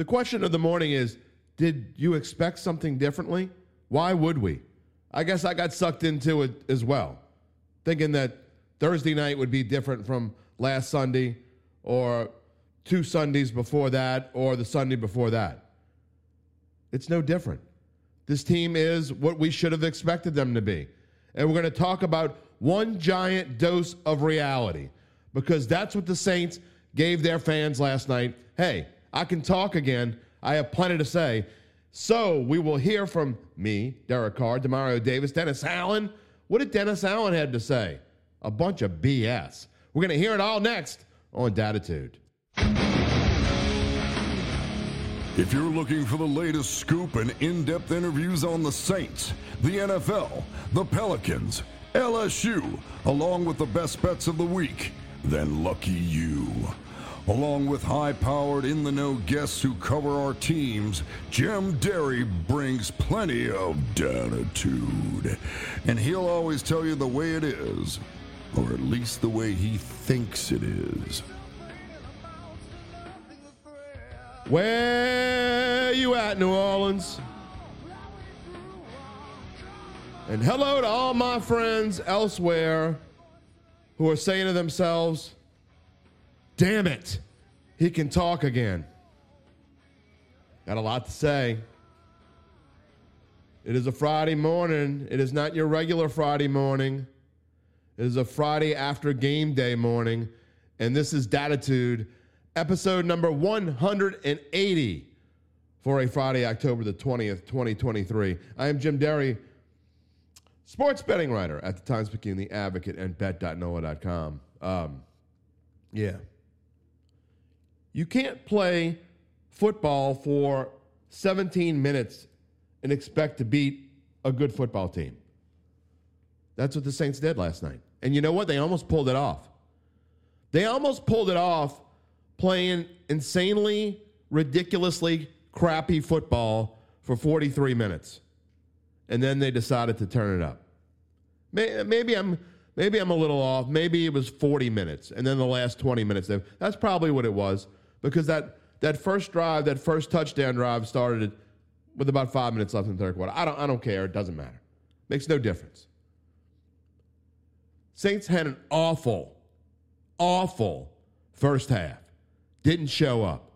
The question of the morning is Did you expect something differently? Why would we? I guess I got sucked into it as well, thinking that Thursday night would be different from last Sunday or two Sundays before that or the Sunday before that. It's no different. This team is what we should have expected them to be. And we're going to talk about one giant dose of reality because that's what the Saints gave their fans last night. Hey, I can talk again. I have plenty to say. So we will hear from me, Derek Carr, Demario Davis, Dennis Allen. What did Dennis Allen had to say? A bunch of BS. We're going to hear it all next on Datitude. If you're looking for the latest scoop and in depth interviews on the Saints, the NFL, the Pelicans, LSU, along with the best bets of the week, then lucky you. Along with high powered, in the know guests who cover our teams, Jim Derry brings plenty of datitude. And he'll always tell you the way it is, or at least the way he thinks it is. Where you at, New Orleans? And hello to all my friends elsewhere who are saying to themselves, damn it, he can talk again. Got a lot to say. It is a Friday morning. It is not your regular Friday morning. It is a Friday after game day morning. And this is Datitude episode number 180 for a Friday, October the 20th, 2023. I am Jim Derry, sports betting writer at the Times Picayune, the Advocate, and bet.nola.com. Um, yeah. You can't play football for 17 minutes and expect to beat a good football team. That's what the Saints did last night. And you know what? They almost pulled it off. They almost pulled it off playing insanely, ridiculously crappy football for 43 minutes. And then they decided to turn it up. Maybe I'm maybe I'm a little off. Maybe it was 40 minutes and then the last 20 minutes. That's probably what it was because that that first drive, that first touchdown drive started with about 5 minutes left in the third quarter. I don't I don't care. It doesn't matter. Makes no difference. Saints had an awful awful first half didn't show up.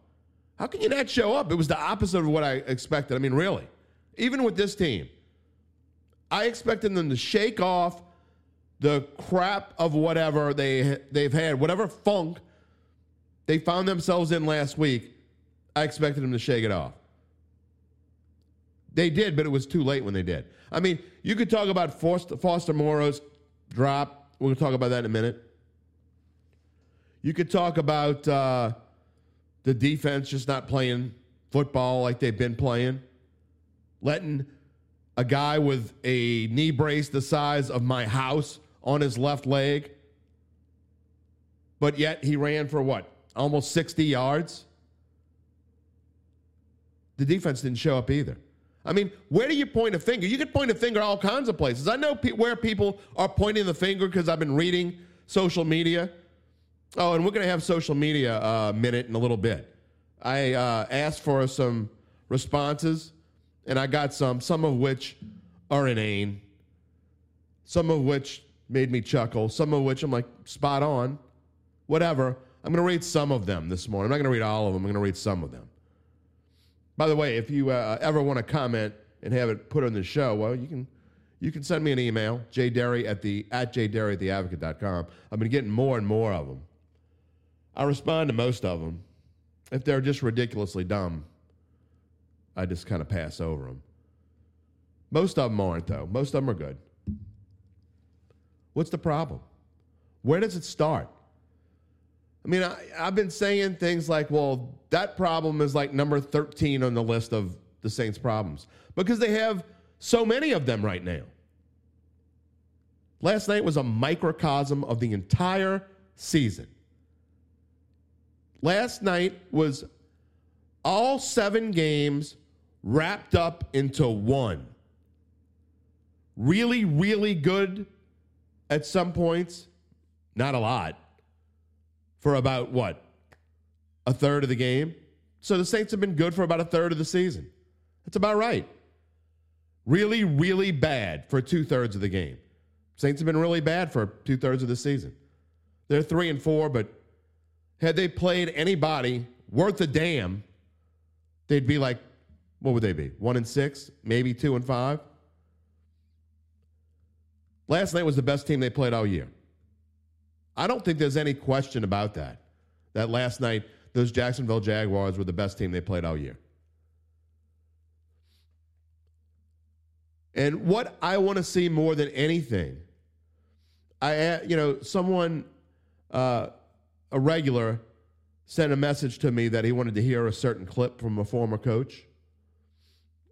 How can you not show up? It was the opposite of what I expected. I mean, really. Even with this team, I expected them to shake off the crap of whatever they they've had, whatever funk they found themselves in last week. I expected them to shake it off. They did, but it was too late when they did. I mean, you could talk about Foster, Foster Moreau's drop. We're going to talk about that in a minute. You could talk about uh, the defense just not playing football like they've been playing, letting a guy with a knee brace the size of my house on his left leg, but yet he ran for what, almost 60 yards? The defense didn't show up either. I mean, where do you point a finger? You can point a finger all kinds of places. I know pe- where people are pointing the finger because I've been reading social media. Oh, and we're going to have social media uh, minute in a little bit. I uh, asked for some responses, and I got some, some of which are inane, some of which made me chuckle, some of which I'm like, spot on, whatever. I'm going to read some of them this morning. I'm not going to read all of them, I'm going to read some of them. By the way, if you uh, ever want to comment and have it put on the show, well, you can you can send me an email, jderry at the at jderry at theadvocate.com. I've been getting more and more of them. I respond to most of them. If they're just ridiculously dumb, I just kind of pass over them. Most of them aren't, though. Most of them are good. What's the problem? Where does it start? I mean, I, have been saying things like, well, that problem is like number 13 on the list of the Saints' problems because they have so many of them right now. Last night was a microcosm of the entire season. Last night was all seven games wrapped up into one. Really, really good at some points, not a lot, for about what? A third of the game, So the Saints have been good for about a third of the season. That's about right. Really, really bad for two thirds of the game. Saints have been really bad for two thirds of the season. They're three and four, but had they played anybody worth a damn, they'd be like, what would they be? One and six, maybe two and five. Last night was the best team they played all year. I don't think there's any question about that. That last night, those Jacksonville Jaguars were the best team they played all year. And what I want to see more than anything, I you know someone, uh, a regular, sent a message to me that he wanted to hear a certain clip from a former coach,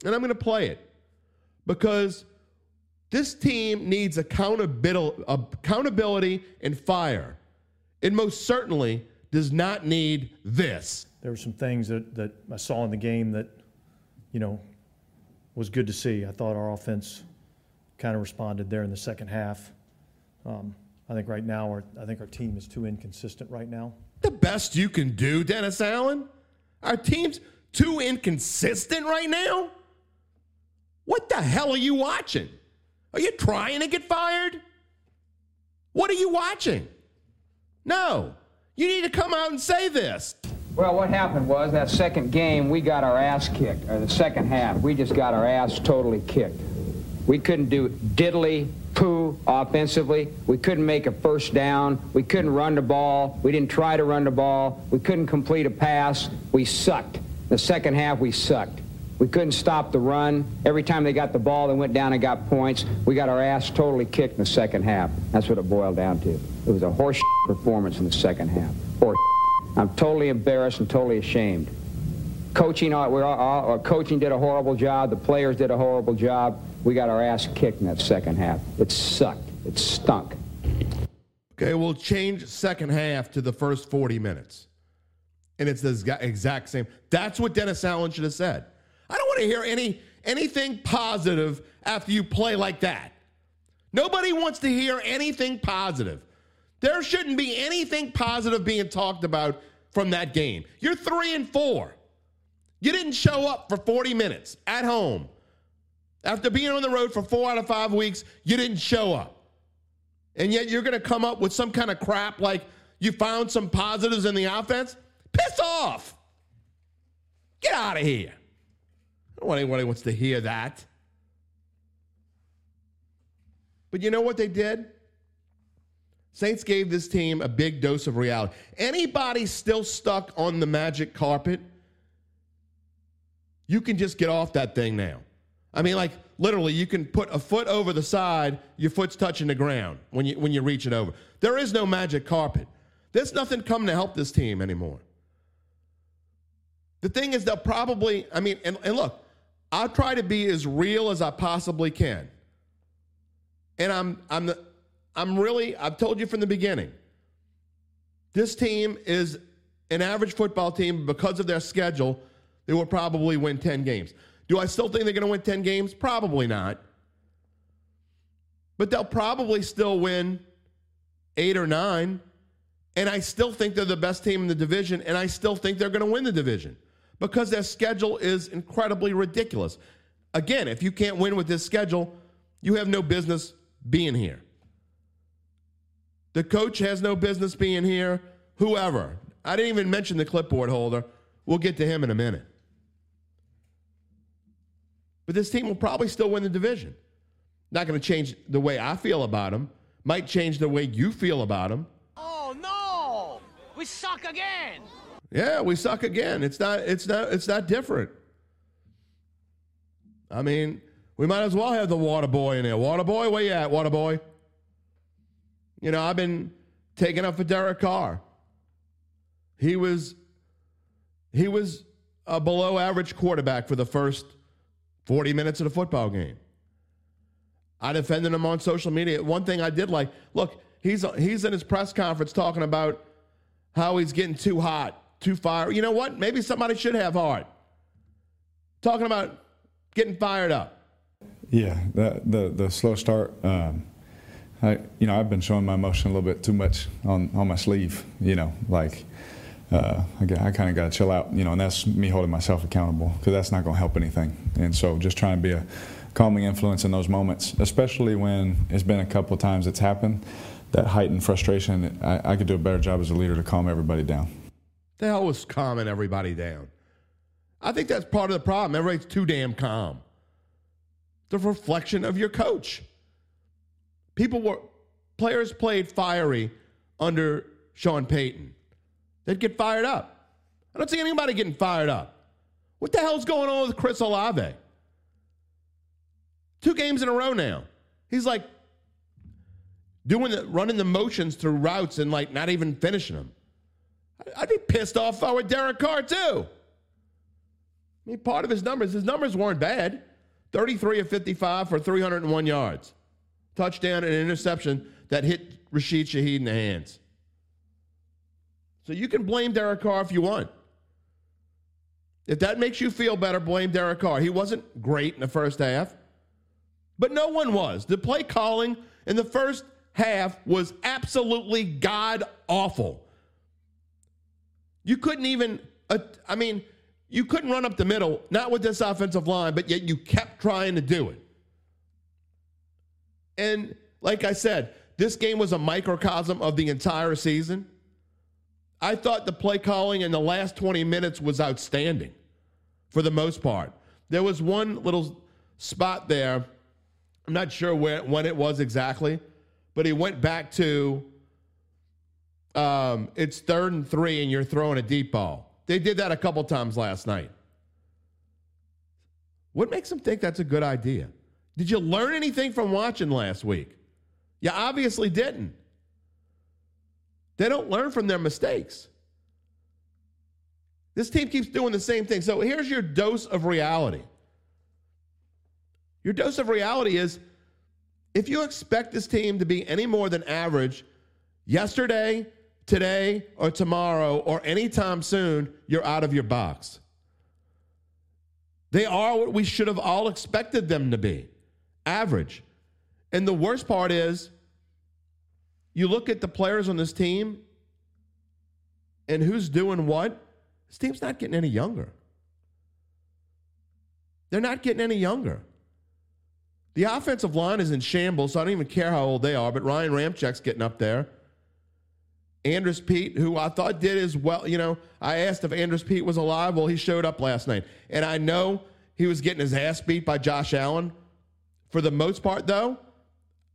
and I'm going to play it because this team needs accountability, accountability and fire. It most certainly does not need this. There were some things that, that I saw in the game that, you know, was good to see. I thought our offense kind of responded there in the second half. Um, I think right now, our, I think our team is too inconsistent right now. The best you can do, Dennis Allen? Our team's too inconsistent right now? What the hell are you watching? Are you trying to get fired? What are you watching? No. You need to come out and say this. Well, what happened was that second game, we got our ass kicked, or the second half. We just got our ass totally kicked. We couldn't do diddly poo offensively. We couldn't make a first down. We couldn't run the ball. We didn't try to run the ball. We couldn't complete a pass. We sucked. The second half, we sucked. We couldn't stop the run. Every time they got the ball, they went down and got points. We got our ass totally kicked in the second half. That's what it boiled down to. It was a horse performance in the second half. Horse. I'm totally embarrassed and totally ashamed. Coaching, uh, we're all, our coaching did a horrible job. The players did a horrible job. We got our ass kicked in that second half. It sucked. It stunk. Okay, we'll change second half to the first 40 minutes. And it's the exact same. That's what Dennis Allen should have said. I don't want to hear any anything positive after you play like that. Nobody wants to hear anything positive. There shouldn't be anything positive being talked about from that game. You're 3 and 4. You didn't show up for 40 minutes at home. After being on the road for 4 out of 5 weeks, you didn't show up. And yet you're going to come up with some kind of crap like you found some positives in the offense? Piss off. Get out of here. Don't want anybody wants to hear that. But you know what they did? Saints gave this team a big dose of reality. Anybody still stuck on the magic carpet, you can just get off that thing now. I mean, like literally, you can put a foot over the side, your foot's touching the ground when you when you reach it over. There is no magic carpet. There's nothing coming to help this team anymore. The thing is, they'll probably, I mean, and, and look, I'll try to be as real as I possibly can. And I'm I'm I'm really, I've told you from the beginning, this team is an average football team because of their schedule. They will probably win 10 games. Do I still think they're going to win 10 games? Probably not. But they'll probably still win eight or nine. And I still think they're the best team in the division. And I still think they're going to win the division because their schedule is incredibly ridiculous. Again, if you can't win with this schedule, you have no business being here. The coach has no business being here. Whoever. I didn't even mention the clipboard holder. We'll get to him in a minute. But this team will probably still win the division. Not going to change the way I feel about them. Might change the way you feel about them. Oh no! We suck again. Yeah, we suck again. It's not. It's not. It's not different. I mean, we might as well have the water boy in there. Water boy, where you at, water boy? You know, I've been taking up for Derek Carr. He was he was a below average quarterback for the first 40 minutes of the football game. I defended him on social media. One thing I did like, look, he's he's in his press conference talking about how he's getting too hot, too fire. You know what? Maybe somebody should have heart. Talking about getting fired up. Yeah, the the, the slow start. Um, I, you know, I've been showing my emotion a little bit too much on, on my sleeve, you know, like uh, I, I kind of got to chill out, you know, and that's me holding myself accountable because that's not going to help anything. And so just trying to be a calming influence in those moments, especially when it's been a couple times it's happened, that heightened frustration, I, I could do a better job as a leader to calm everybody down. The hell was calming everybody down? I think that's part of the problem. Everybody's too damn calm. The reflection of your coach. People were, players played fiery under Sean Payton. They'd get fired up. I don't see anybody getting fired up. What the hell's going on with Chris Olave? Two games in a row now. He's like doing the running the motions through routes and like not even finishing them. I'd be pissed off if I were Derek Carr too. I mean, part of his numbers, his numbers weren't bad. 33 of 55 for 301 yards. Touchdown and interception that hit Rashid Shaheed in the hands. So you can blame Derek Carr if you want. If that makes you feel better, blame Derek Carr. He wasn't great in the first half, but no one was. The play calling in the first half was absolutely god awful. You couldn't even, uh, I mean, you couldn't run up the middle, not with this offensive line, but yet you kept trying to do it. And like I said, this game was a microcosm of the entire season. I thought the play calling in the last 20 minutes was outstanding for the most part. There was one little spot there. I'm not sure where when it was exactly, but he went back to um, it's third and three, and you're throwing a deep ball. They did that a couple times last night. What makes them think that's a good idea? Did you learn anything from watching last week? You obviously didn't. They don't learn from their mistakes. This team keeps doing the same thing. So here's your dose of reality. Your dose of reality is if you expect this team to be any more than average yesterday, today, or tomorrow, or anytime soon, you're out of your box. They are what we should have all expected them to be average. And the worst part is, you look at the players on this team and who's doing what. This team's not getting any younger. They're not getting any younger. The offensive line is in shambles, so I don't even care how old they are, but Ryan Ramczyk's getting up there. Andrus Peat, who I thought did as well. You know, I asked if Andrus Peat was alive. Well, he showed up last night. And I know he was getting his ass beat by Josh Allen. For the most part, though,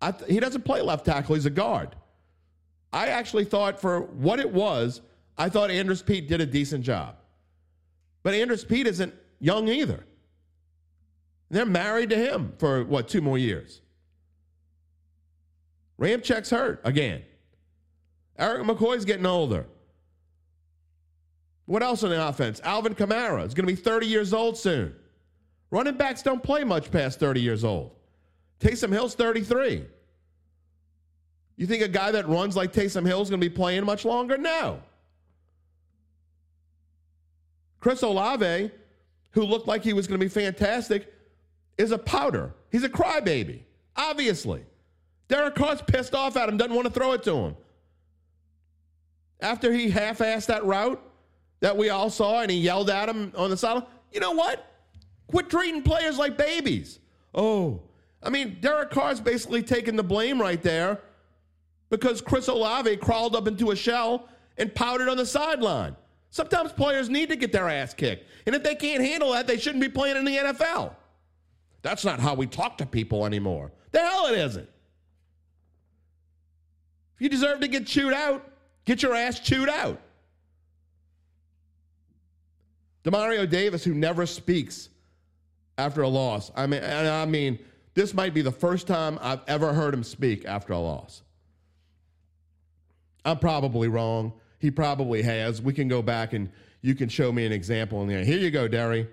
th- he doesn't play left tackle. He's a guard. I actually thought for what it was, I thought Andrus Peat did a decent job. But Andrus Peat isn't young either. They're married to him for what, two more years? Ramczyk's hurt again. Erik McCoy's getting older. What else on the offense? Alvin Kamara is going to be 30 years old soon. Running backs don't play much past 30 years old. Taysom Hill's 33. You think a guy that runs like Taysom Hill is going to be playing much longer? No. Chris Olave, who looked like he was going to be fantastic, is a powder. He's a crybaby, obviously. Derek Carr's pissed off at him, doesn't want to throw it to him after he half assed that route that we all saw and he yelled at him on the sideline, you know what? Quit treating players like babies. Oh, I mean, Derek Carr's basically taking the blame right there because Chris Olave crawled up into a shell and pouted on the sideline. Sometimes players need to get their ass kicked. And if they can't handle that, they shouldn't be playing in the NFL. That's not how we talk to people anymore. The hell it isn't. If you deserve to get chewed out, Get your ass chewed out. Demario Davis, who never speaks after a loss. I mean, and I mean, this might be the first time I've ever heard him speak after a loss. I'm probably wrong. He probably has. We can go back and you can show me an example. And here you go, Derry.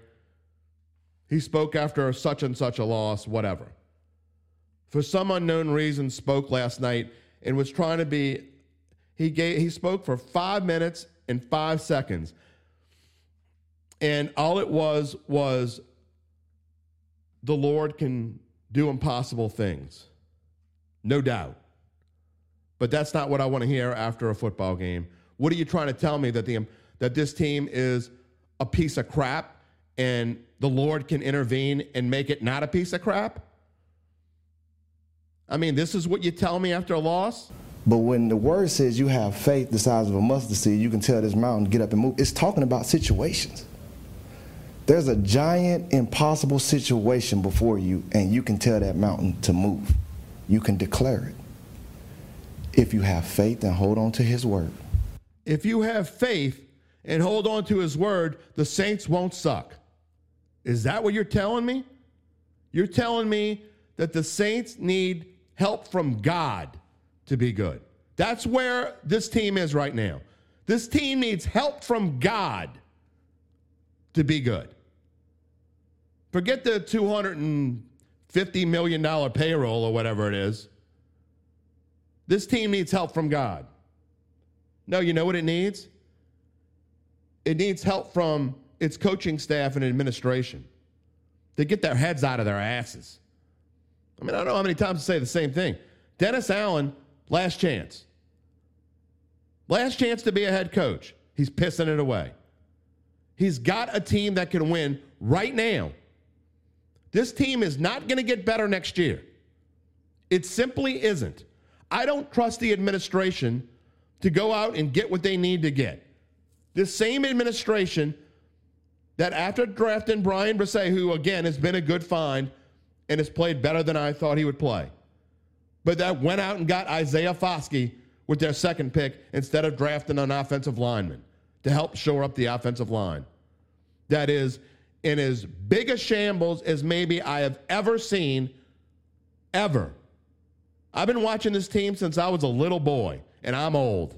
He spoke after such and such a loss, whatever. For some unknown reason, spoke last night and was trying to be he gave he spoke for five minutes and five seconds. And all it was was the Lord can do impossible things. No doubt. But that's not what I want to hear after a football game. What are you trying to tell me that the that this team is a piece of crap and the Lord can intervene and make it not a piece of crap? I mean, this is what you tell me after a loss? But when the word says you have faith the size of a mustard seed, you can tell this mountain, to get up and move. It's talking about situations. There's a giant, impossible situation before you, and you can tell that mountain to move. You can declare it. If you have faith and hold on to his word. If you have faith and hold on to his word, the Saints won't suck. Is that what you're telling me? You're telling me that the Saints need help from God to be good. That's where this team is right now. This team needs help from God to be good. Forget the $250 million payroll or whatever it is. This team needs help from God. No, you know what it needs? It needs help from its coaching staff and administration to get their heads out of their asses. I mean, I don't know how many times to say the same thing. Dennis Allen, last chance. Last chance to be a head coach. He's pissing it away. He's got a team that can win right now. This team is not going to get better next year. It simply isn't. I don't trust the administration to go out and get what they need to get. This same administration that after drafting Bryan Bresee, who again has been a good find and has played better than I thought he would play, but that went out and got Isaiah Foskey with their second pick instead of drafting an offensive lineman to help shore up the offensive line. That is in as big a shambles as maybe I have ever seen, ever. I've been watching this team since I was a little boy, and I'm old.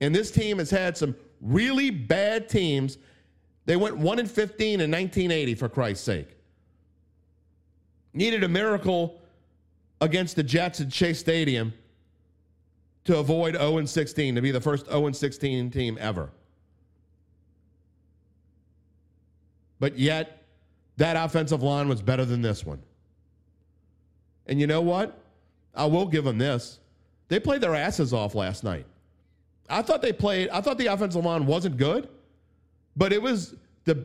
And this team has had some really bad teams. They went 1 in 15 in 1980, for Christ's sake. Needed a miracle against the Jets at Shea Stadium to avoid 0 16, to be the first 0 16 team ever. But yet, that offensive line was better than this one. And you know what? I will give them this. They played their asses off last night. I thought they played, I thought the offensive line wasn't good, but it was the,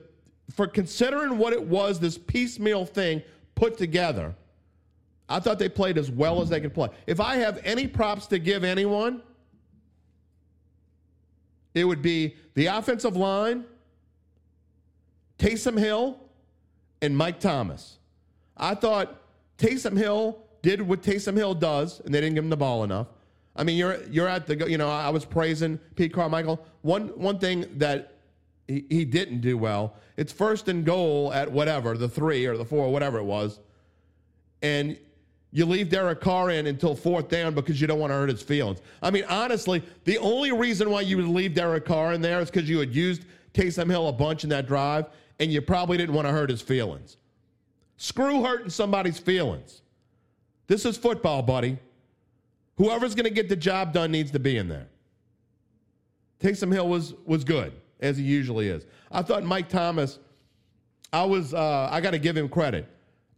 for considering what it was, this piecemeal thing put together, I thought they played as well as they could play. If I have any props to give anyone, it would be the offensive line, Taysom Hill, and Mike Thomas. I thought Taysom Hill did what Taysom Hill does, and they didn't give him the ball enough. I mean, you're you're at the you know I was praising Pete Carmichael. One one thing that he, he didn't do well. It's first and goal at whatever the three or the four whatever it was, and you leave Derek Carr in until fourth down because you don't want to hurt his feelings. I mean, honestly, the only reason why you would leave Derek Carr in there is because you had used Taysom Hill a bunch in that drive, and you probably didn't want to hurt his feelings. Screw hurting somebody's feelings. This is football, buddy. Whoever's going to get the job done needs to be in there. Taysom Hill was was good as he usually is. I thought Mike Thomas. I was. Uh, I got to give him credit.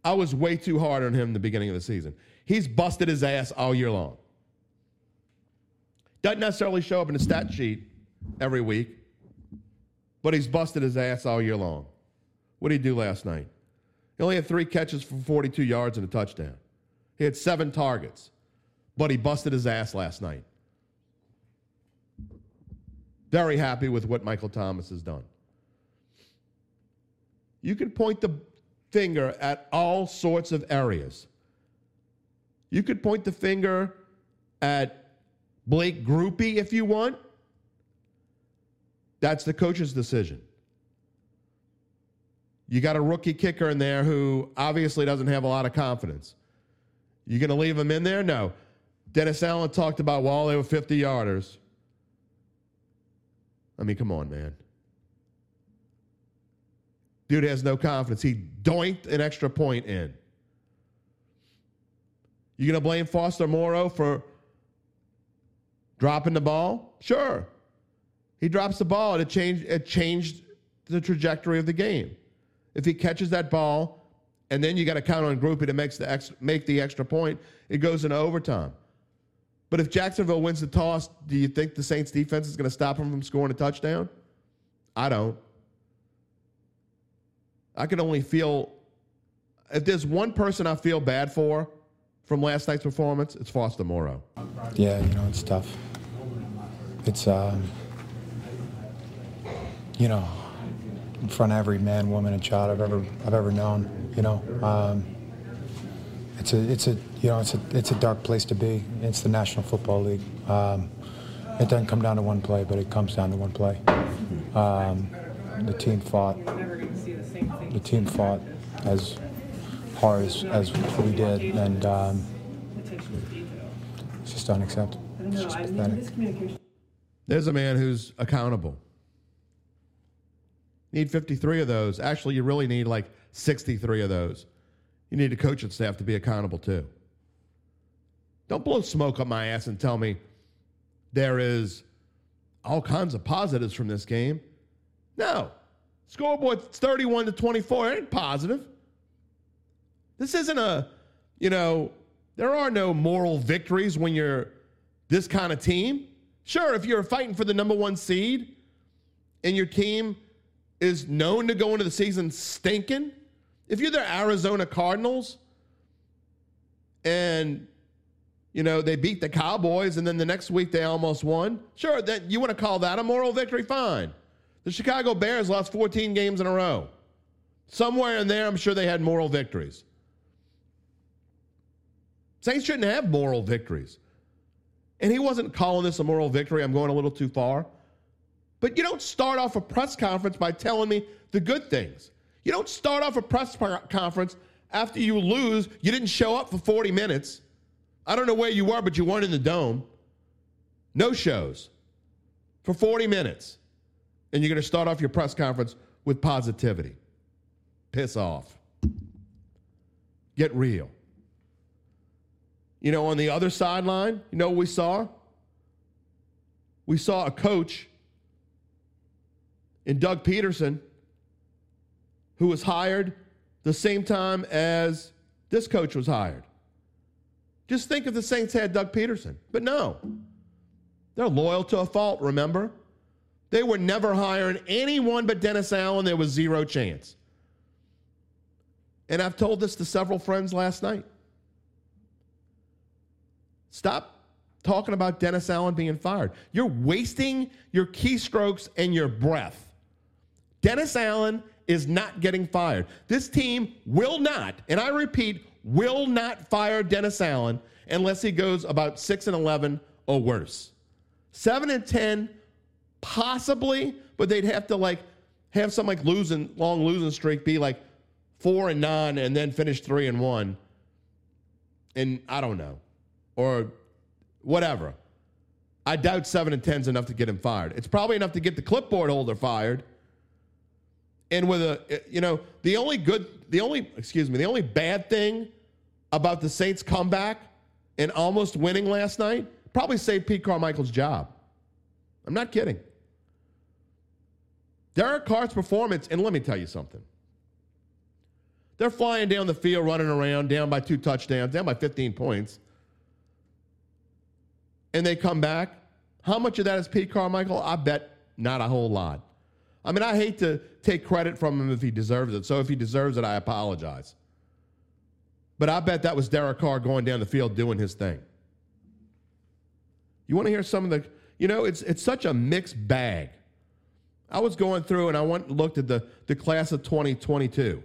I was way too hard on him in the beginning of the season. He's busted his ass all year long. Doesn't necessarily show up in the stat sheet every week, but he's busted his ass all year long. What did he do last night? He only had three catches for 42 yards and a touchdown. He had seven targets, but he busted his ass last night. Very happy with what Michael Thomas has done. You can point the finger at all sorts of areas. You could point the finger at Blake Grupe if you want. That's the coach's decision. You got a rookie kicker in there who obviously doesn't have a lot of confidence. You going to leave him in there? No. Dennis Allen talked about, well, they were 50 yarders. I mean, come on, man. Dude has no confidence. He doinked an extra point in. You going to blame Foster Moreau for dropping the ball? Sure. He drops the ball and it changed, it changed the trajectory of the game. If he catches that ball and then you got to count on Grupe to makes the ex, make the extra point, it goes into overtime. But if Jacksonville wins the toss, do you think the Saints defense is going to stop him from scoring a touchdown? I don't. I can only feel if there's one person I feel bad for from last night's performance, it's Foster Moreau. Yeah, you know, it's tough. It's, um, you know, in front of every man, woman, and child I've ever I've ever known. You know, um, it's a it's a you know it's a it's a dark place to be. It's the National Football League. Um, it doesn't come down to one play, but it comes down to one play. Um, the team fought. The team fought as hard as, as we did, and um, it's just unacceptable. It's just pathetic. There's a man who's accountable. Need 53 of those. Actually, you really need like 63 of those. You need a coaching staff to be accountable too. Don't blow smoke up my ass and tell me there is all kinds of positives from this game. No. Scoreboard 31 to 24 it ain't positive. This isn't a, you know, there are no moral victories when you're this kind of team. Sure, if you're fighting for the number one seed and your team is known to go into the season stinking, if you're the Arizona Cardinals and you know they beat the Cowboys and then the next week they almost won, sure, that you want to call that a moral victory, fine. The Chicago Bears lost 14 games in a row. Somewhere in there, I'm sure they had moral victories. Saints shouldn't have moral victories. And he wasn't calling this a moral victory. I'm going a little too far. But you don't start off a press conference by telling me the good things. You don't start off a press conference after you lose. You didn't show up for 40 minutes. I don't know where you were, but you weren't in the dome. No shows for 40 minutes. And you're going to start off your press conference with positivity. Piss off. Get real. You know, on the other sideline, you know what we saw? We saw a coach in Doug Pederson who was hired the same time as this coach was hired. Just think if the Saints had Doug Pederson. But no, they're loyal to a fault, remember? They were never hiring anyone but Dennis Allen. There was zero chance. And I've told this to several friends last night. Stop talking about Dennis Allen being fired. You're wasting your keystrokes and your breath. Dennis Allen is not getting fired. This team will not, and I repeat, will not fire Dennis Allen unless he goes about 6 and 11 or worse. 7 and 10 possibly, but they'd have to like have some like losing long losing streak be like 4 and 9 and then finish 3 and 1. And I don't know or whatever. I doubt seven and ten is enough to get him fired. It's probably enough to get the clipboard holder fired. And with a, eh, you know, the only good, the only, excuse me, the only bad thing about the Saints' comeback and almost winning last night probably saved Pete Carmichael's job. I'm not kidding. Derek Carr's performance, and let me tell you something. They're flying down the field, running around, down by two touchdowns, down by 15 points and they come back, how much of that is Pete Carmichael? I bet not a whole lot. I mean, I hate to take credit from him if he deserves it. So if he deserves it, I apologize. But I bet that was Derek Carr going down the field doing his thing. You want to hear some of the, you know, it's it's such a mixed bag. I was going through and I went and looked at the, the class of 2022.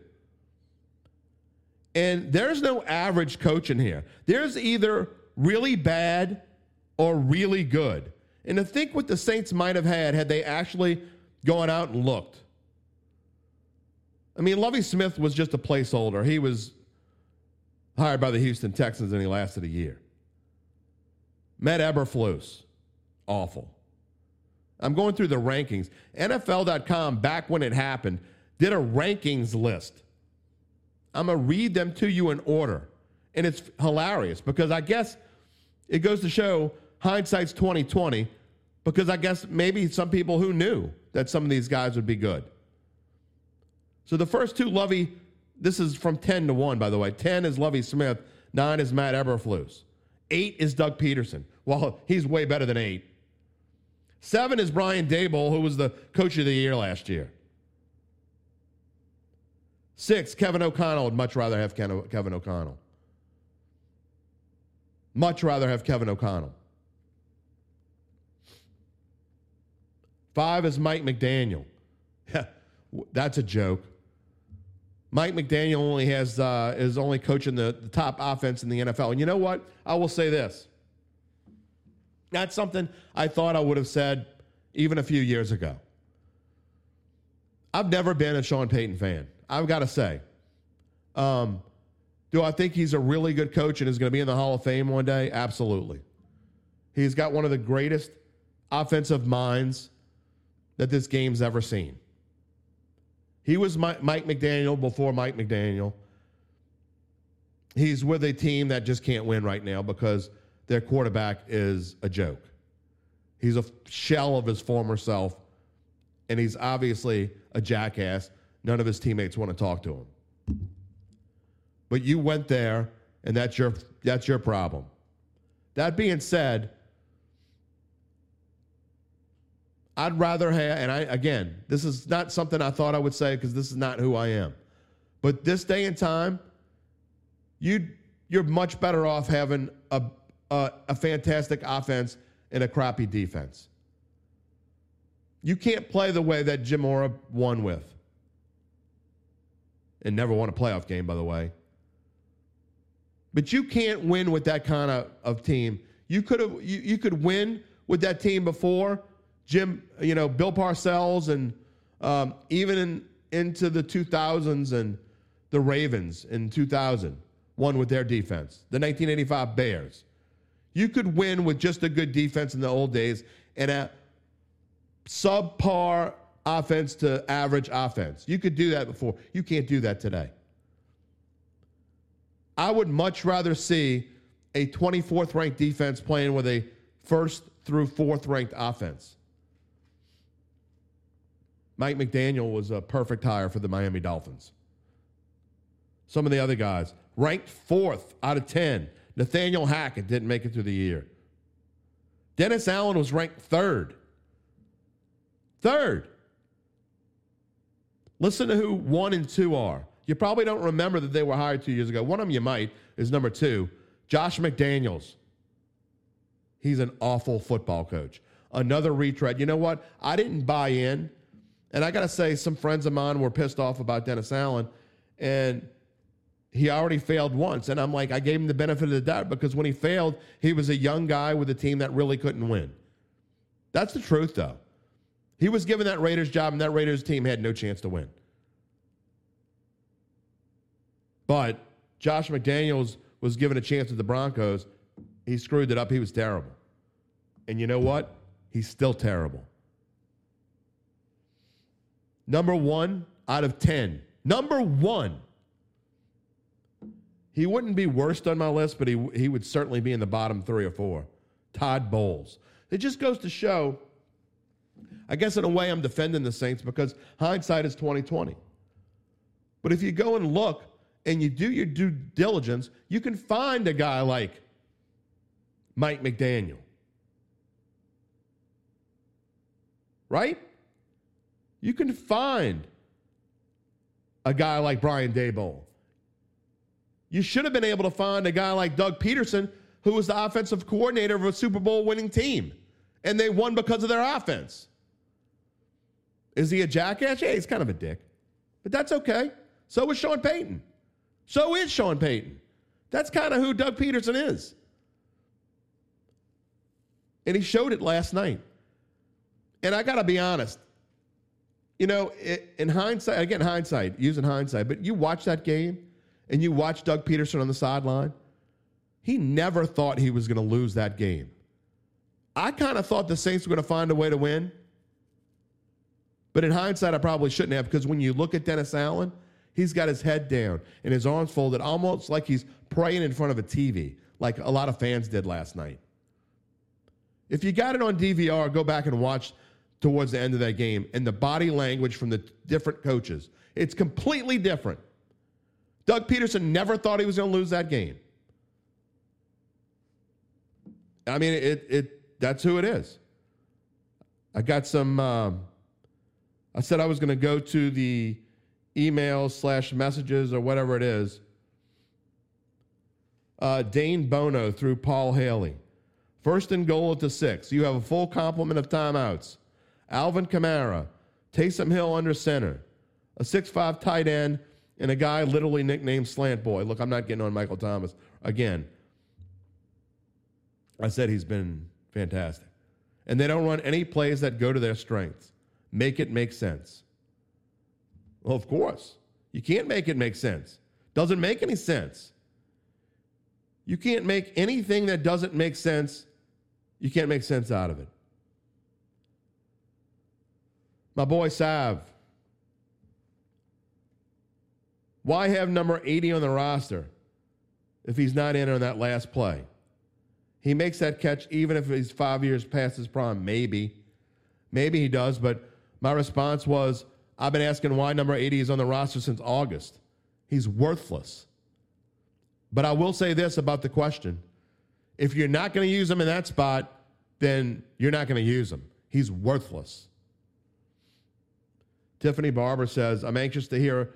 And there's no average coach in here. There's either really bad or really good. And to think what the Saints might have had had they actually gone out and looked. I mean, Lovie Smith was just a placeholder. He was hired by the Houston Texans and he lasted a year. Matt Eberflus, awful. I'm going through the rankings. NFL.com, back when it happened, did a rankings list. I'm going to read them to you in order. And it's hilarious because I guess it goes to show hindsight's 2020 because I guess maybe some people who knew that some of these guys would be good. So the first two Lovie, this is from 10 to 1, by the way. 10 is Lovie Smith, 9 is Matt Eberflus. Eight is Doug Pederson. Well, he's way better than eight. Seven is Brian Daboll, who was the coach of the year last year. Six, Kevin O'Connell. Would much rather have Kevin O'Connell. Much rather have Kevin O'Connell. Five is Mike McDaniel. That's a joke. Mike McDaniel only has uh, is only coaching the, the top offense in the NFL. And you know what? I will say this. That's something I thought I would have said even a few years ago. I've never been a Sean Payton fan. I've got to say. Um, do I think he's a really good coach and is going to be in the Hall of Fame one day? Absolutely. He's got one of the greatest offensive minds that this game's ever seen. He was Mike McDaniel before Mike McDaniel. He's with a team that just can't win right now because their quarterback is a joke. He's a shell of his former self, and he's obviously a jackass. None of his teammates want to talk to him. But you went there, and that's your that's your problem. That being said, I'd rather have, and I again, this is not something I thought I would say because this is not who I am. But this day and time, you you're much better off having a, a, a fantastic offense and a crappy defense. You can't play the way that Jim Mora won with. And never won a playoff game, by the way. But you can't win with that kind of, of team. You could have you, you could win with that team before Jim, you know, Bill Parcells, and um, even in, into the 2000s and the Ravens in 2000 won with their defense. The 1985 Bears. You could win with just a good defense in the old days and a subpar offense to average offense. You could do that before. You can't do that today. I would much rather see a 24th ranked defense playing with a first through fourth ranked offense. Mike McDaniel was a perfect hire for the Miami Dolphins. Some of the other guys ranked fourth out of 10. Nathaniel Hackett didn't make it through the year. Dennis Allen was ranked third. Third. Listen to who one and two are. You probably don't remember that they were hired two years ago. One of them you might is number two, Josh McDaniels. He's an awful football coach. Another retread. You know what? I didn't buy in and I got to say, some friends of mine were pissed off about Dennis Allen, and he already failed once. And I'm like, I gave him the benefit of the doubt because when he failed, he was a young guy with a team that really couldn't win. That's the truth, though. He was given that Raiders job, and that Raiders team had no chance to win. But Josh McDaniels was given a chance at the Broncos. He screwed it up. He was terrible. And you know what? He's still terrible. Number one out of 10. Number one. He wouldn't be worst on my list, but he, he would certainly be in the bottom three or four. Todd Bowles. It just goes to show, I guess in a way I'm defending the Saints because hindsight is 2020. But if you go and look and you do your due diligence, you can find a guy like Mike McDaniel. Right? You can find a guy like Brian Daboll. You should have been able to find a guy like Doug Pederson, who was the offensive coordinator of a Super Bowl winning team, and they won because of their offense. Is he a jackass? Yeah, he's kind of a dick, but that's okay. So is Sean Payton. So is Sean Payton. That's kind of who Doug Pederson is. And he showed it last night. And I got to be honest, you know, in hindsight, again, hindsight, using hindsight, but you watch that game and you watch Doug Pederson on the sideline, he never thought he was going to lose that game. I kind of thought the Saints were going to find a way to win. But in hindsight, I probably shouldn't have because when you look at Dennis Allen, he's got his head down and his arms folded almost like he's praying in front of a TV, like a lot of fans did last night. If you got it on DVR, go back and watch towards the end of that game and the body language from the different coaches. It's completely different. Doug Pederson never thought he was going to lose that game. I mean, it it that's who it is. I got some. Um, I said I was going to go to the emails slash messages or whatever it is. Uh, Dane Bono through Paul Haley. First and goal at the six. You have a full complement of timeouts. Alvin Kamara, Taysom Hill under center, a six-five tight end, and a guy literally nicknamed Slant Boy. Look, I'm not getting on Michael Thomas again. I said he's been fantastic. And they don't run any plays that go to their strengths. Make it make sense. Well, of course. You can't make it make sense. Doesn't make any sense. You can't make anything that doesn't make sense, you can't make sense out of it. My boy Sav. Why have number 80 on the roster if he's not in on that last play? He makes that catch even if he's five years past his prime. Maybe. Maybe he does, but my response was I've been asking why number 80 is on the roster since August. He's worthless. But I will say this about the question if you're not going to use him in that spot, then you're not going to use him. He's worthless. Tiffany Barber says, I'm anxious to hear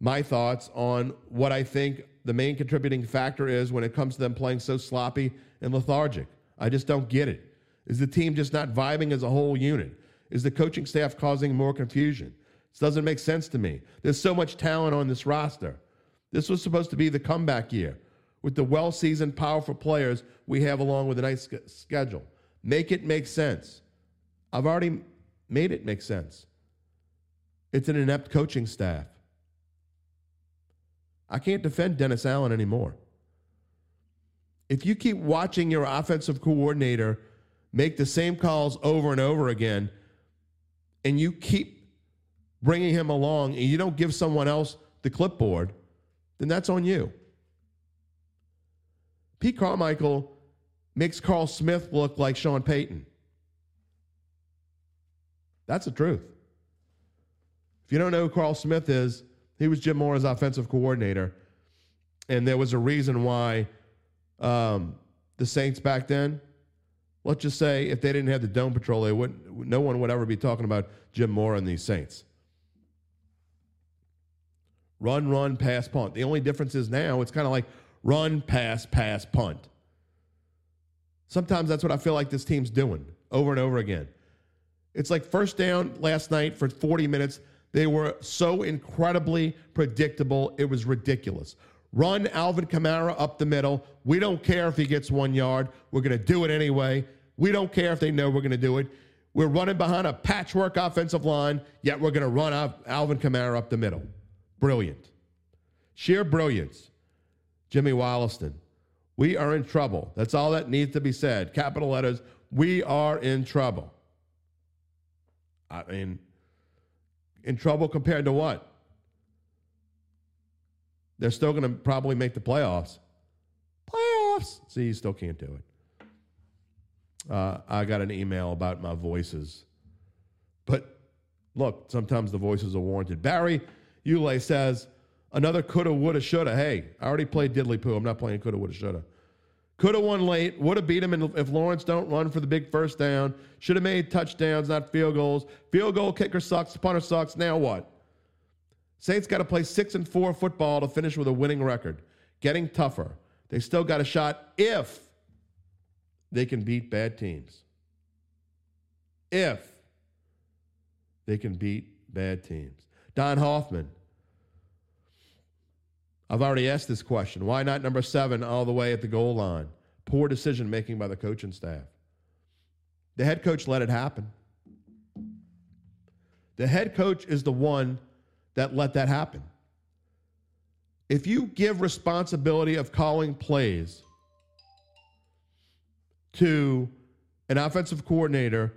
my thoughts on what I think the main contributing factor is when it comes to them playing so sloppy and lethargic. I just don't get it. Is the team just not vibing as a whole unit? Is the coaching staff causing more confusion? This doesn't make sense to me. There's so much talent on this roster. This was supposed to be the comeback year with the well seasoned, powerful players we have along with a nice schedule. Make it make sense. I've already made it make sense. It's an inept coaching staff. I can't defend Dennis Allen anymore. If you keep watching your offensive coordinator make the same calls over and over again, and you keep bringing him along and you don't give someone else the clipboard, then that's on you. Pete Carmichael makes Carl Smith look like Sean Payton. That's the truth. If you don't know who Carl Smith is, he was Jim Mora's offensive coordinator. And there was a reason why um, the Saints back then let's just say if they didn't have the dome patrol, they wouldn't. No one would ever be talking about Jim Mora and these Saints. Run, run, pass, punt. The only difference is now it's kind of like run, pass, pass, punt. Sometimes that's what I feel like this team's doing over and over again. It's like first down last night for 40 minutes. They were so incredibly predictable. It was ridiculous. Run Alvin Kamara up the middle. We don't care if he gets one yard. We're going to do it anyway. We don't care if they know we're going to do it. We're running behind a patchwork offensive line, yet we're going to run Alvin Kamara up the middle. Brilliant. Sheer brilliance. Jimmy Wollaston. We are in trouble. That's all that needs to be said. Capital letters. We are in trouble. I mean, in trouble compared to what? They're still going to probably make the playoffs. Playoffs. See, you still can't do it. Uh, I got an email about my voices. But look, sometimes the voices are warranted. Barry Ulay says, another coulda, woulda, shoulda. Hey, I already played diddly poo. I'm not playing coulda, woulda, shoulda. Coulda won late. Woulda beat him if Lawrence don't run for the big first down. Should have made touchdowns, not field goals. Field goal kicker sucks. Punter sucks. Now what? Saints got to play six and four football to finish with a winning record. Getting tougher. They still got a shot if they can beat bad teams. If they can beat bad teams. Don Hoffman. I've already asked this question. Why not number seven all the way at the goal line? Poor decision making by the coaching staff. The head coach let it happen. The head coach is the one that let that happen. If you give responsibility of calling plays to an offensive coordinator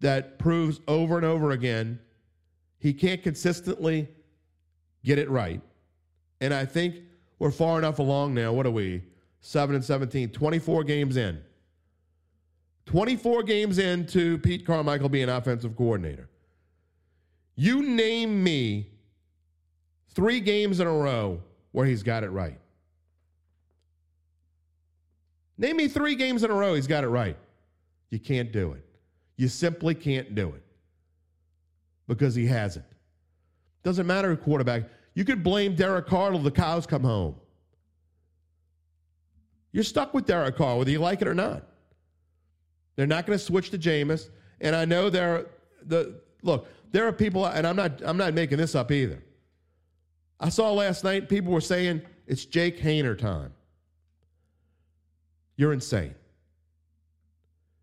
that proves over and over again he can't consistently get it right. And I think we're far enough along now. What are we? 7 and 17, 24 games in. 24 games into Pete Carmichael being offensive coordinator. You name me three games in a row where he's got it right. Name me three games in a row he's got it right. You can't do it. You simply can't do it because he hasn't. Doesn't matter who quarterback. You could blame Derek Carr till the cows come home. You're stuck with Derek Carr, whether you like it or not. They're not going to switch to Jameis. And I know there are the look, there are people, and I'm not I'm not making this up either. I saw last night people were saying it's Jake Haener time. You're insane.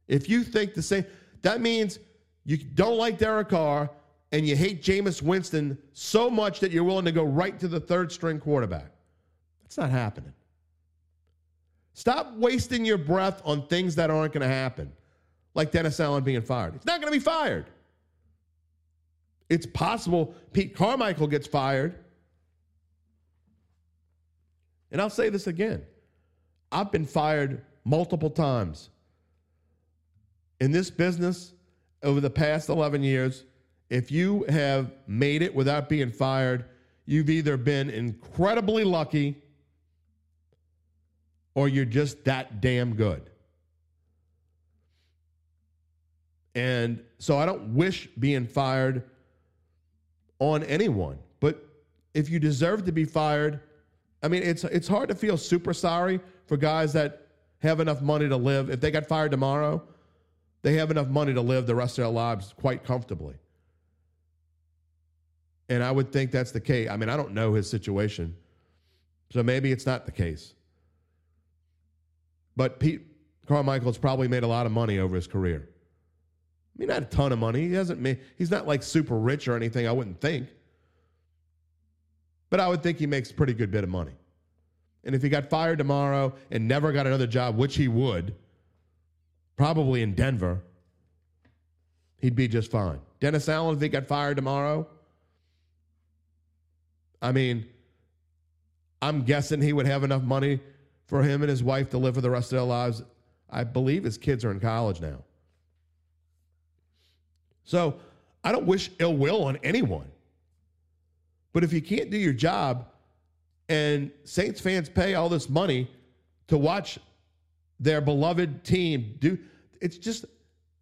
If you think the same, that means you don't like Derek Carr and you hate Jameis Winston so much that you're willing to go right to the third string quarterback. That's not happening. Stop wasting your breath on things that aren't going to happen, like Dennis Allen being fired. He's not going to be fired. It's possible Pete Carmichael gets fired. And I'll say this again I've been fired multiple times. In this business, over the past 11 years, if you have made it without being fired, you've either been incredibly lucky or you're just that damn good. And so I don't wish being fired on anyone. But if you deserve to be fired, I mean, it's it's hard to feel super sorry for guys that have enough money to live. If they got fired tomorrow, they have enough money to live the rest of their lives quite comfortably. And I would think that's the case. I mean, I don't know his situation. So maybe it's not the case. But Pete Carmichael's probably made a lot of money over his career. I mean, not a ton of money. He hasn't made, he's not like super rich or anything, I wouldn't think. But I would think he makes a pretty good bit of money. And if he got fired tomorrow and never got another job, which he would, probably in Denver, he'd be just fine. Dennis Allen, if he got fired tomorrow, I mean, I'm guessing he would have enough money for him and his wife to live for the rest of their lives. I believe his kids are in college now. So I don't wish ill will on anyone. But if you can't do your job and Saints fans pay all this money to watch their beloved team do it's just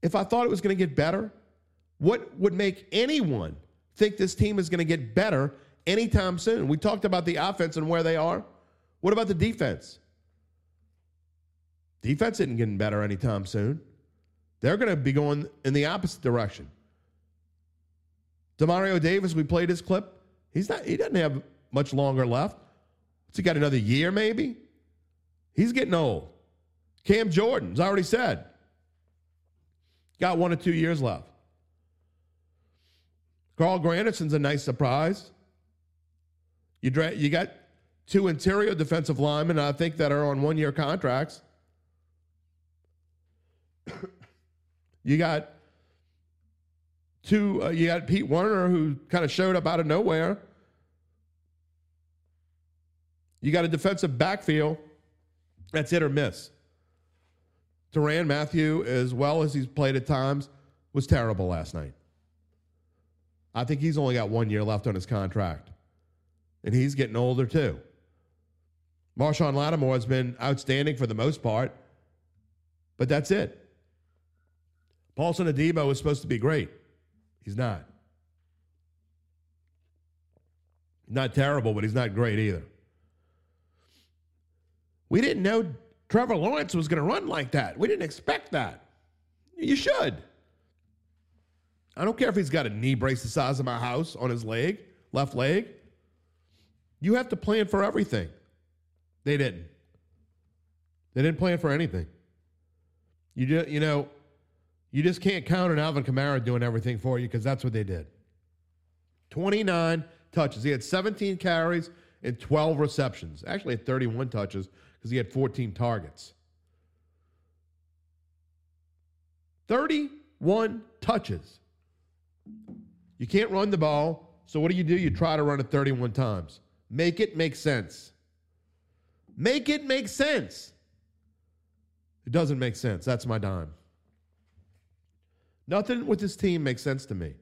if I thought it was going to get better, what would make anyone think this team is going to get better anytime soon? We talked about the offense and where they are. What about the defense? Defense isn't getting better anytime soon. They're going to be going in the opposite direction. Demario Davis, we played his clip. He's not. He doesn't have much longer left. He got? Another year, maybe. He's getting old. Cam Jordan's already said. Got one or two years left. Carl Granderson's a nice surprise. You dra- you got two interior defensive linemen, I think, that are on one year contracts. you got two, uh, you got Pete Werner, who kind of showed up out of nowhere. You got a defensive backfield that's hit or miss. Tyrann Mathieu, as well as he's played at times, was terrible last night. I think he's only got one year left on his contract, and he's getting older too. Marshon Lattimore has been outstanding for the most part, but that's it. Paulson Adebo was supposed to be great. He's not. Not terrible, but he's not great either. We didn't know Trevor Lawrence was going to run like that. We didn't expect that. You should. I don't care if he's got a knee brace the size of my house on his leg, left leg. You have to plan for everything. They didn't. They didn't plan for anything. You just, you know, you just can't count on Alvin Kamara doing everything for you because that's what they did. 29 touches. He had 17 carries and 12 receptions. Actually, had 31 touches because he had 14 targets. 31 touches. You can't run the ball, so what do you do? You try to run it 31 times. Make it make sense. Make it make sense. It doesn't make sense. That's my dime. Nothing with this team makes sense to me.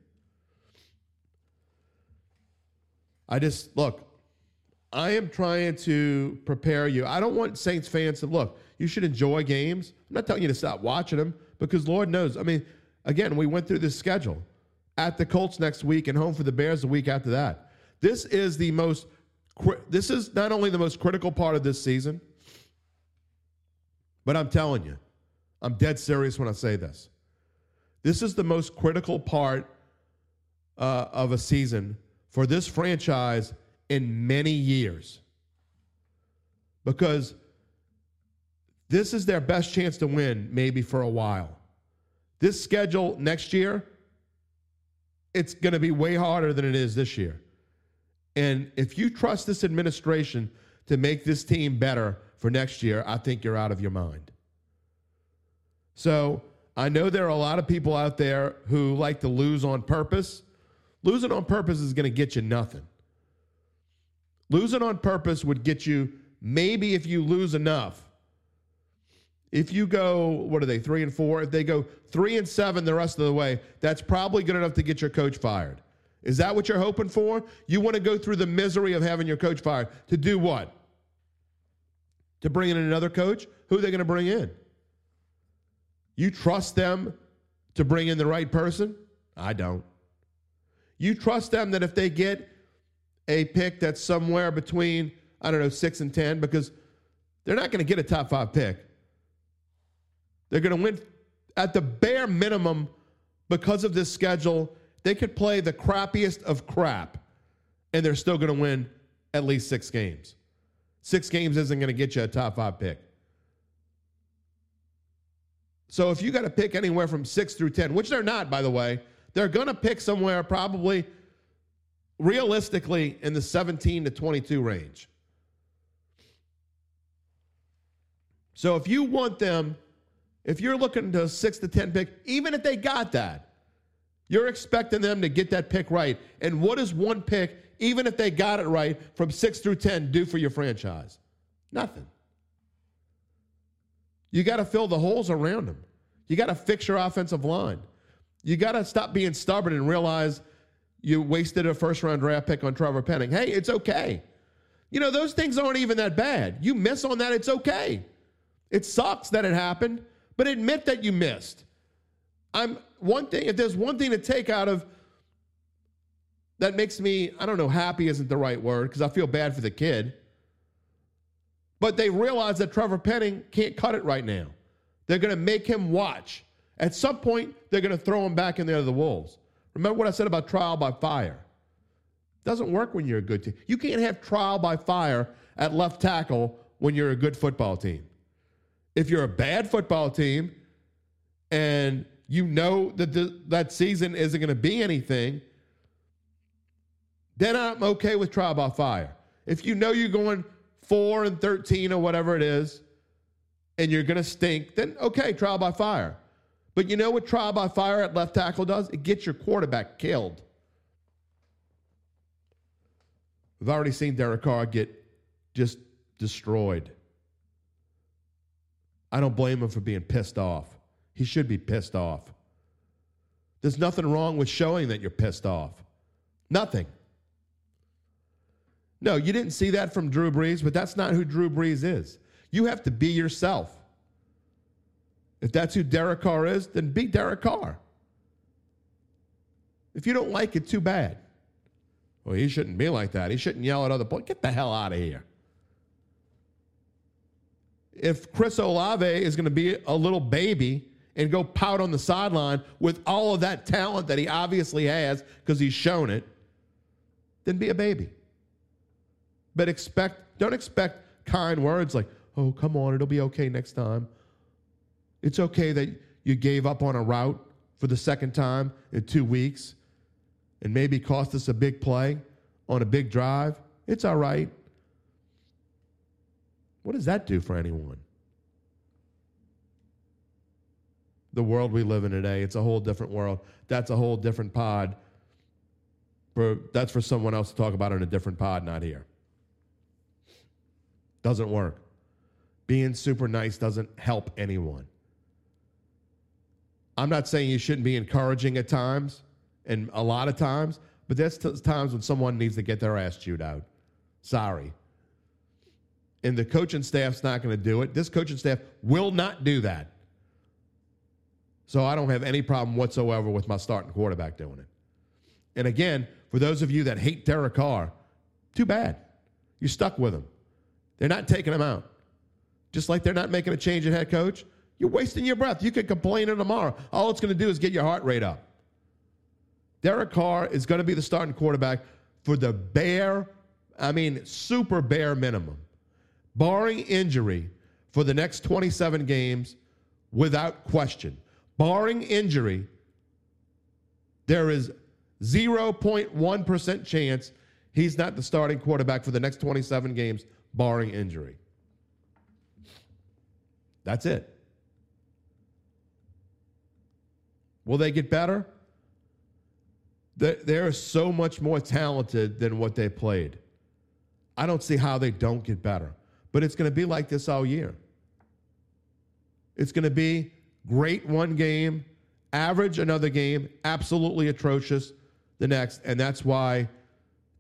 I just look, I am trying to prepare you. I don't want Saints fans to look. You should enjoy games. I'm not telling you to stop watching them because Lord knows. I mean, again, we went through this schedule at the Colts next week and home for the Bears the week after that. This is the most this is not only the most critical part of this season, but I'm telling you, I'm dead serious when I say this. This is the most critical part uh, of a season for this franchise in many years because this is their best chance to win, maybe for a while. This schedule next year, it's going to be way harder than it is this year. And if you trust this administration to make this team better for next year, I think you're out of your mind. So I know there are a lot of people out there who like to lose on purpose. Losing on purpose is going to get you nothing. Losing on purpose would get you maybe if you lose enough. If you go, what are they, three and four? If they go three and seven the rest of the way, that's probably good enough to get your coach fired. Is that what you're hoping for? You want to go through the misery of having your coach fired to do what? To bring in another coach? Who are they going to bring in? You trust them to bring in the right person? I don't. You trust them that if they get a pick that's somewhere between, I don't know, six and 10, because they're not going to get a top five pick. They're going to win at the bare minimum because of this schedule. They could play the crappiest of crap, and they're still going to win at least six games. Six games isn't going to get you a top five pick. So if you got to pick anywhere from six through 10, which they're not, by the way, they're going to pick somewhere probably realistically in the 17 to 22 range. So if you want them, if you're looking to six to 10 pick, even if they got that, you're expecting them to get that pick right. And what does one pick, even if they got it right, from six through 10 do for your franchise? Nothing. You got to fill the holes around them. You got to fix your offensive line. You got to stop being stubborn and realize you wasted a first round draft pick on Trevor Penning. Hey, it's okay. You know, those things aren't even that bad. You miss on that, it's okay. It sucks that it happened, but admit that you missed. I'm one thing, if there's one thing to take out of that makes me, I don't know, happy isn't the right word because I feel bad for the kid. But they realize that Trevor Penning can't cut it right now. They're going to make him watch. At some point, they're going to throw him back in there to the Wolves. Remember what I said about trial by fire? Doesn't work when you're a good team. You can't have trial by fire at left tackle when you're a good football team. If you're a bad football team and you know that the, that season isn't going to be anything, then I'm okay with trial by fire. If you know you're going 4 and 13 or whatever it is, and you're going to stink, then okay, trial by fire. But you know what trial by fire at left tackle does? It gets your quarterback killed. We've already seen Derek Carr get just destroyed. I don't blame him for being pissed off. He should be pissed off. There's nothing wrong with showing that you're pissed off. Nothing. No, you didn't see that from Drew Brees, but that's not who Drew Brees is. You have to be yourself. If that's who Derek Carr is, then be Derek Carr. If you don't like it, too bad. Well, he shouldn't be like that. He shouldn't yell at other people. Get the hell out of here. If Chris Olave is going to be a little baby and go pout on the sideline with all of that talent that he obviously has because he's shown it, then be a baby. But expect, don't expect kind words like, oh, come on, it'll be okay next time. It's okay that you gave up on a route for the second time in two weeks and maybe cost us a big play on a big drive. It's all right. What does that do for anyone? The world we live in today, it's a whole different world. That's a whole different pod. For, that's for someone else to talk about in a different pod, not here. Doesn't work. Being super nice doesn't help anyone. I'm not saying you shouldn't be encouraging at times and a lot of times, but there's t- times when someone needs to get their ass chewed out. Sorry. and the coaching staff's not going to do it. This coaching staff will not do that. So I don't have any problem whatsoever with my starting quarterback doing it. And again, for those of you that hate Derek Carr, too bad. You're stuck with him. They're not taking him out. Just like they're not making a change at head coach, you're wasting your breath. You could complain in tomorrow. All it's going to do is get your heart rate up. Derek Carr is going to be the starting quarterback for the bare, I mean, super bare minimum, barring injury for the next 27 games without question. Barring injury, there is 0.1% chance he's not the starting quarterback for the next 27 games, barring injury. That's it. Will they get better? They're so much more talented than what they played. I don't see how they don't get better. But it's going to be like this all year. It's going to be great one game, average another game, absolutely atrocious the next. And that's why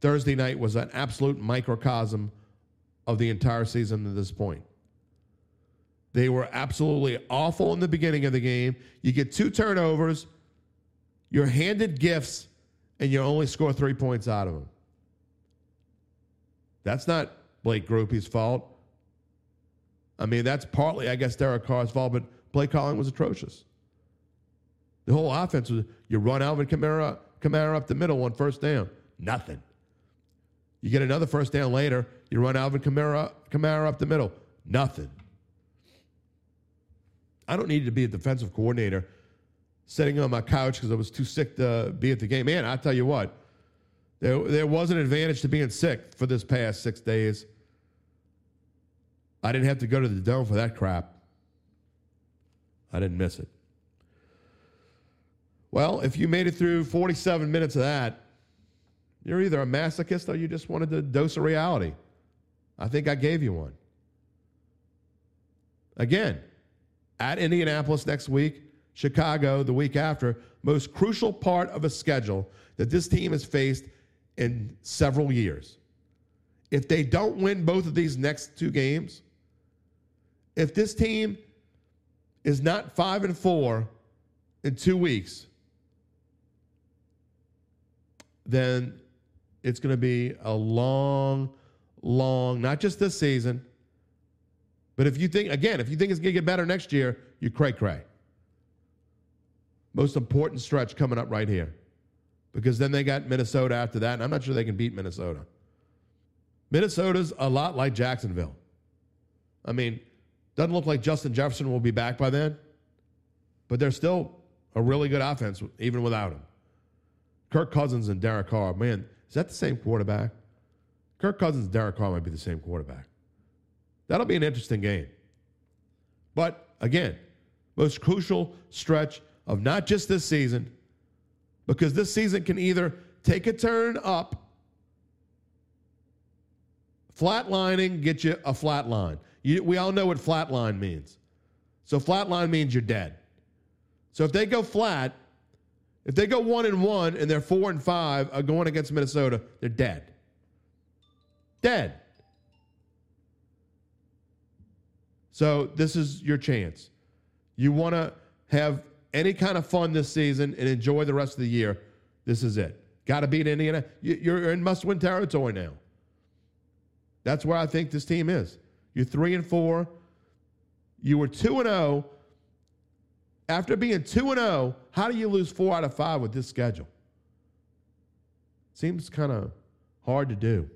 Thursday night was an absolute microcosm of the entire season to this point. They were absolutely awful in the beginning of the game. You get two turnovers, you're handed gifts, and you only score three points out of them. That's not Blake Grupe's fault. I mean, that's partly, I guess, Derek Carr's fault, but play calling was atrocious. The whole offense was you run Alvin Kamara, Kamara up the middle on first down. Nothing. You get another first down later, you run Alvin Kamara, Kamara up the middle. Nothing. I don't need to be a defensive coordinator sitting on my couch because I was too sick to be at the game. Man, I tell you what, there, there was an advantage to being sick for this past six days. I didn't have to go to the dome for that crap. I didn't miss it. Well, if you made it through 47 minutes of that, you're either a masochist or you just wanted a dose of reality. I think I gave you one. Again, at Indianapolis next week, Chicago the week after, most crucial part of a schedule that this team has faced in several years. If they don't win both of these next two games, if this team is not five and four in two weeks, then it's going to be a long, long, not just this season, but if you think, again, if you think it's going to get better next year, you cray cray. Most important stretch coming up right here. Because then they got Minnesota after that, and I'm not sure they can beat Minnesota. Minnesota's a lot like Jacksonville. I mean, doesn't look like Justin Jefferson will be back by then, but they're still a really good offense even without him. Kirk Cousins and Derek Carr, man, is that the same quarterback? Kirk Cousins and Derek Carr might be the same quarterback. That'll be an interesting game. But again, most crucial stretch of not just this season, because this season can either take a turn up, flatlining, get you a flat line. You, we all know what flatline means. So flatline means you're dead. So if they go flat, if they go one and one and they're four and five uh, going against Minnesota, they're dead. Dead. So this is your chance. You want to have any kind of fun this season and enjoy the rest of the year. This is it. Got to beat Indiana. You're in must-win territory now. That's where I think this team is. You're three and four. You were two and zero. Oh. After being two and zero, oh, how do you lose four out of five with this schedule? Seems kind of hard to do.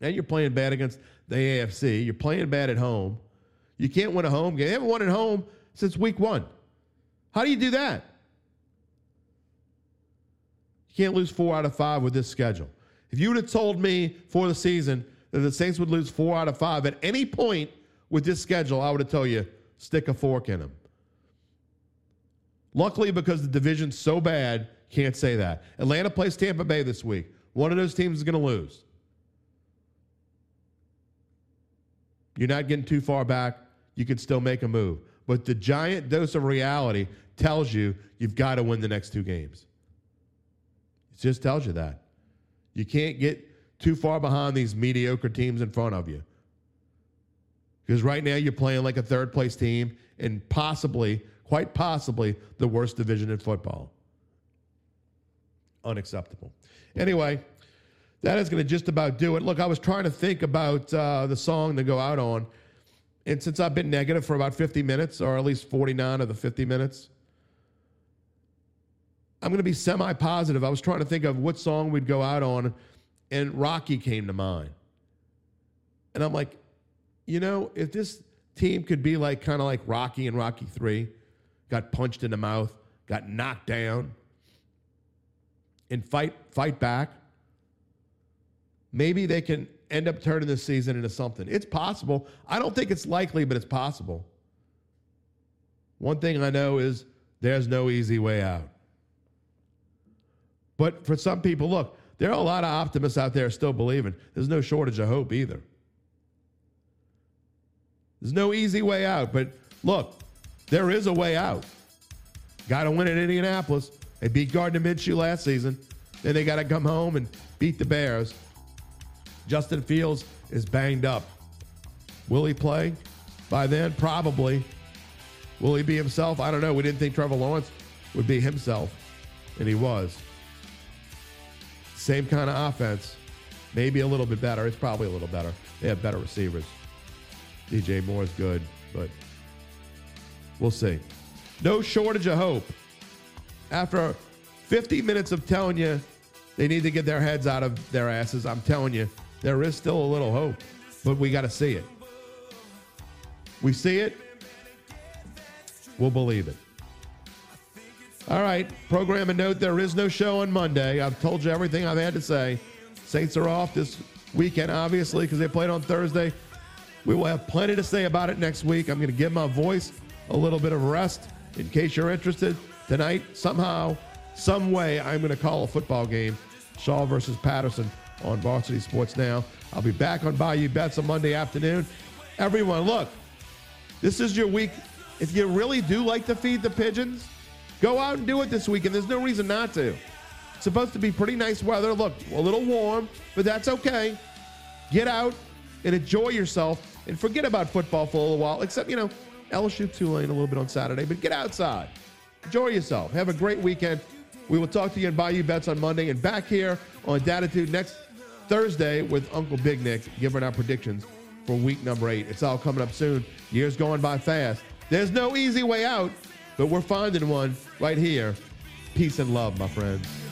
And you're playing bad against the AFC. You're playing bad at home. You can't win a home game. They haven't won at home since week one. How do you do that? You can't lose four out of five with this schedule. If you would have told me for the season that the Saints would lose four out of five at any point with this schedule, I would have told you stick a fork in them. Luckily, because the division's so bad, can't say that. Atlanta plays Tampa Bay this week. One of those teams is going to lose. You're not getting too far back. You can still make a move. But the giant dose of reality tells you you've got to win the next two games. It just tells you that. You can't get too far behind these mediocre teams in front of you. Because right now you're playing like a third place team and possibly, quite possibly, the worst division in football. Unacceptable. Anyway, that is going to just about do it. Look, I was trying to think about uh, the song to go out on. And since I've been negative for about 50 minutes, or at least 49 of the 50 minutes, I'm going to be semi positive. I was trying to think of what song we'd go out on, and Rocky came to mind. And I'm like, you know, if this team could be like kind of like Rocky and Rocky 3, got punched in the mouth, got knocked down, and fight fight back, maybe they can end up turning this season into something. It's possible. I don't think it's likely, but it's possible. One thing I know is there's no easy way out. But for some people, look, there are a lot of optimists out there still believing. There's no shortage of hope either. There's no easy way out, but look, there is a way out. Got to win at Indianapolis. They beat Gardner Minshew last season. Then they got to come home and beat the Bears. Justin Fields is banged up. Will he play by then? Probably. Will he be himself? I don't know. We didn't think Trevor Lawrence would be himself, and he was. Same kind of offense, maybe a little bit better. It's probably a little better. They have better receivers. DJ Moore is good, but we'll see. No shortage of hope. After 50 minutes of telling you they need to get their heads out of their asses, I'm telling you, there is still a little hope, but we got to see it. We see it, we'll believe it. All right, program a note there is no show on Monday. I've told you everything I've had to say. Saints are off this weekend, obviously, because they played on Thursday. We will have plenty to say about it next week. I'm going to give my voice a little bit of rest in case you're interested. Tonight, somehow, some way, I'm going to call a football game Shaw versus Patterson on Varsity Sports Now. I'll be back on Bayou Bets on Monday afternoon. Everyone, look, this is your week. If you really do like to feed the pigeons, go out and do it this weekend. There's no reason not to. It's supposed to be pretty nice weather. Look, a little warm, but that's okay. Get out and enjoy yourself and forget about football for a little while, except, you know, LSU Tulane a little bit on Saturday, but get outside. Enjoy yourself. Have a great weekend. We will talk to you and Bayou Bets on Monday and back here on Dattitude next Thursday with Uncle Big Nick giving our predictions for week number eight. It's all coming up soon. Years going by fast. There's no easy way out, but we're finding one right here. Peace and love, my friends.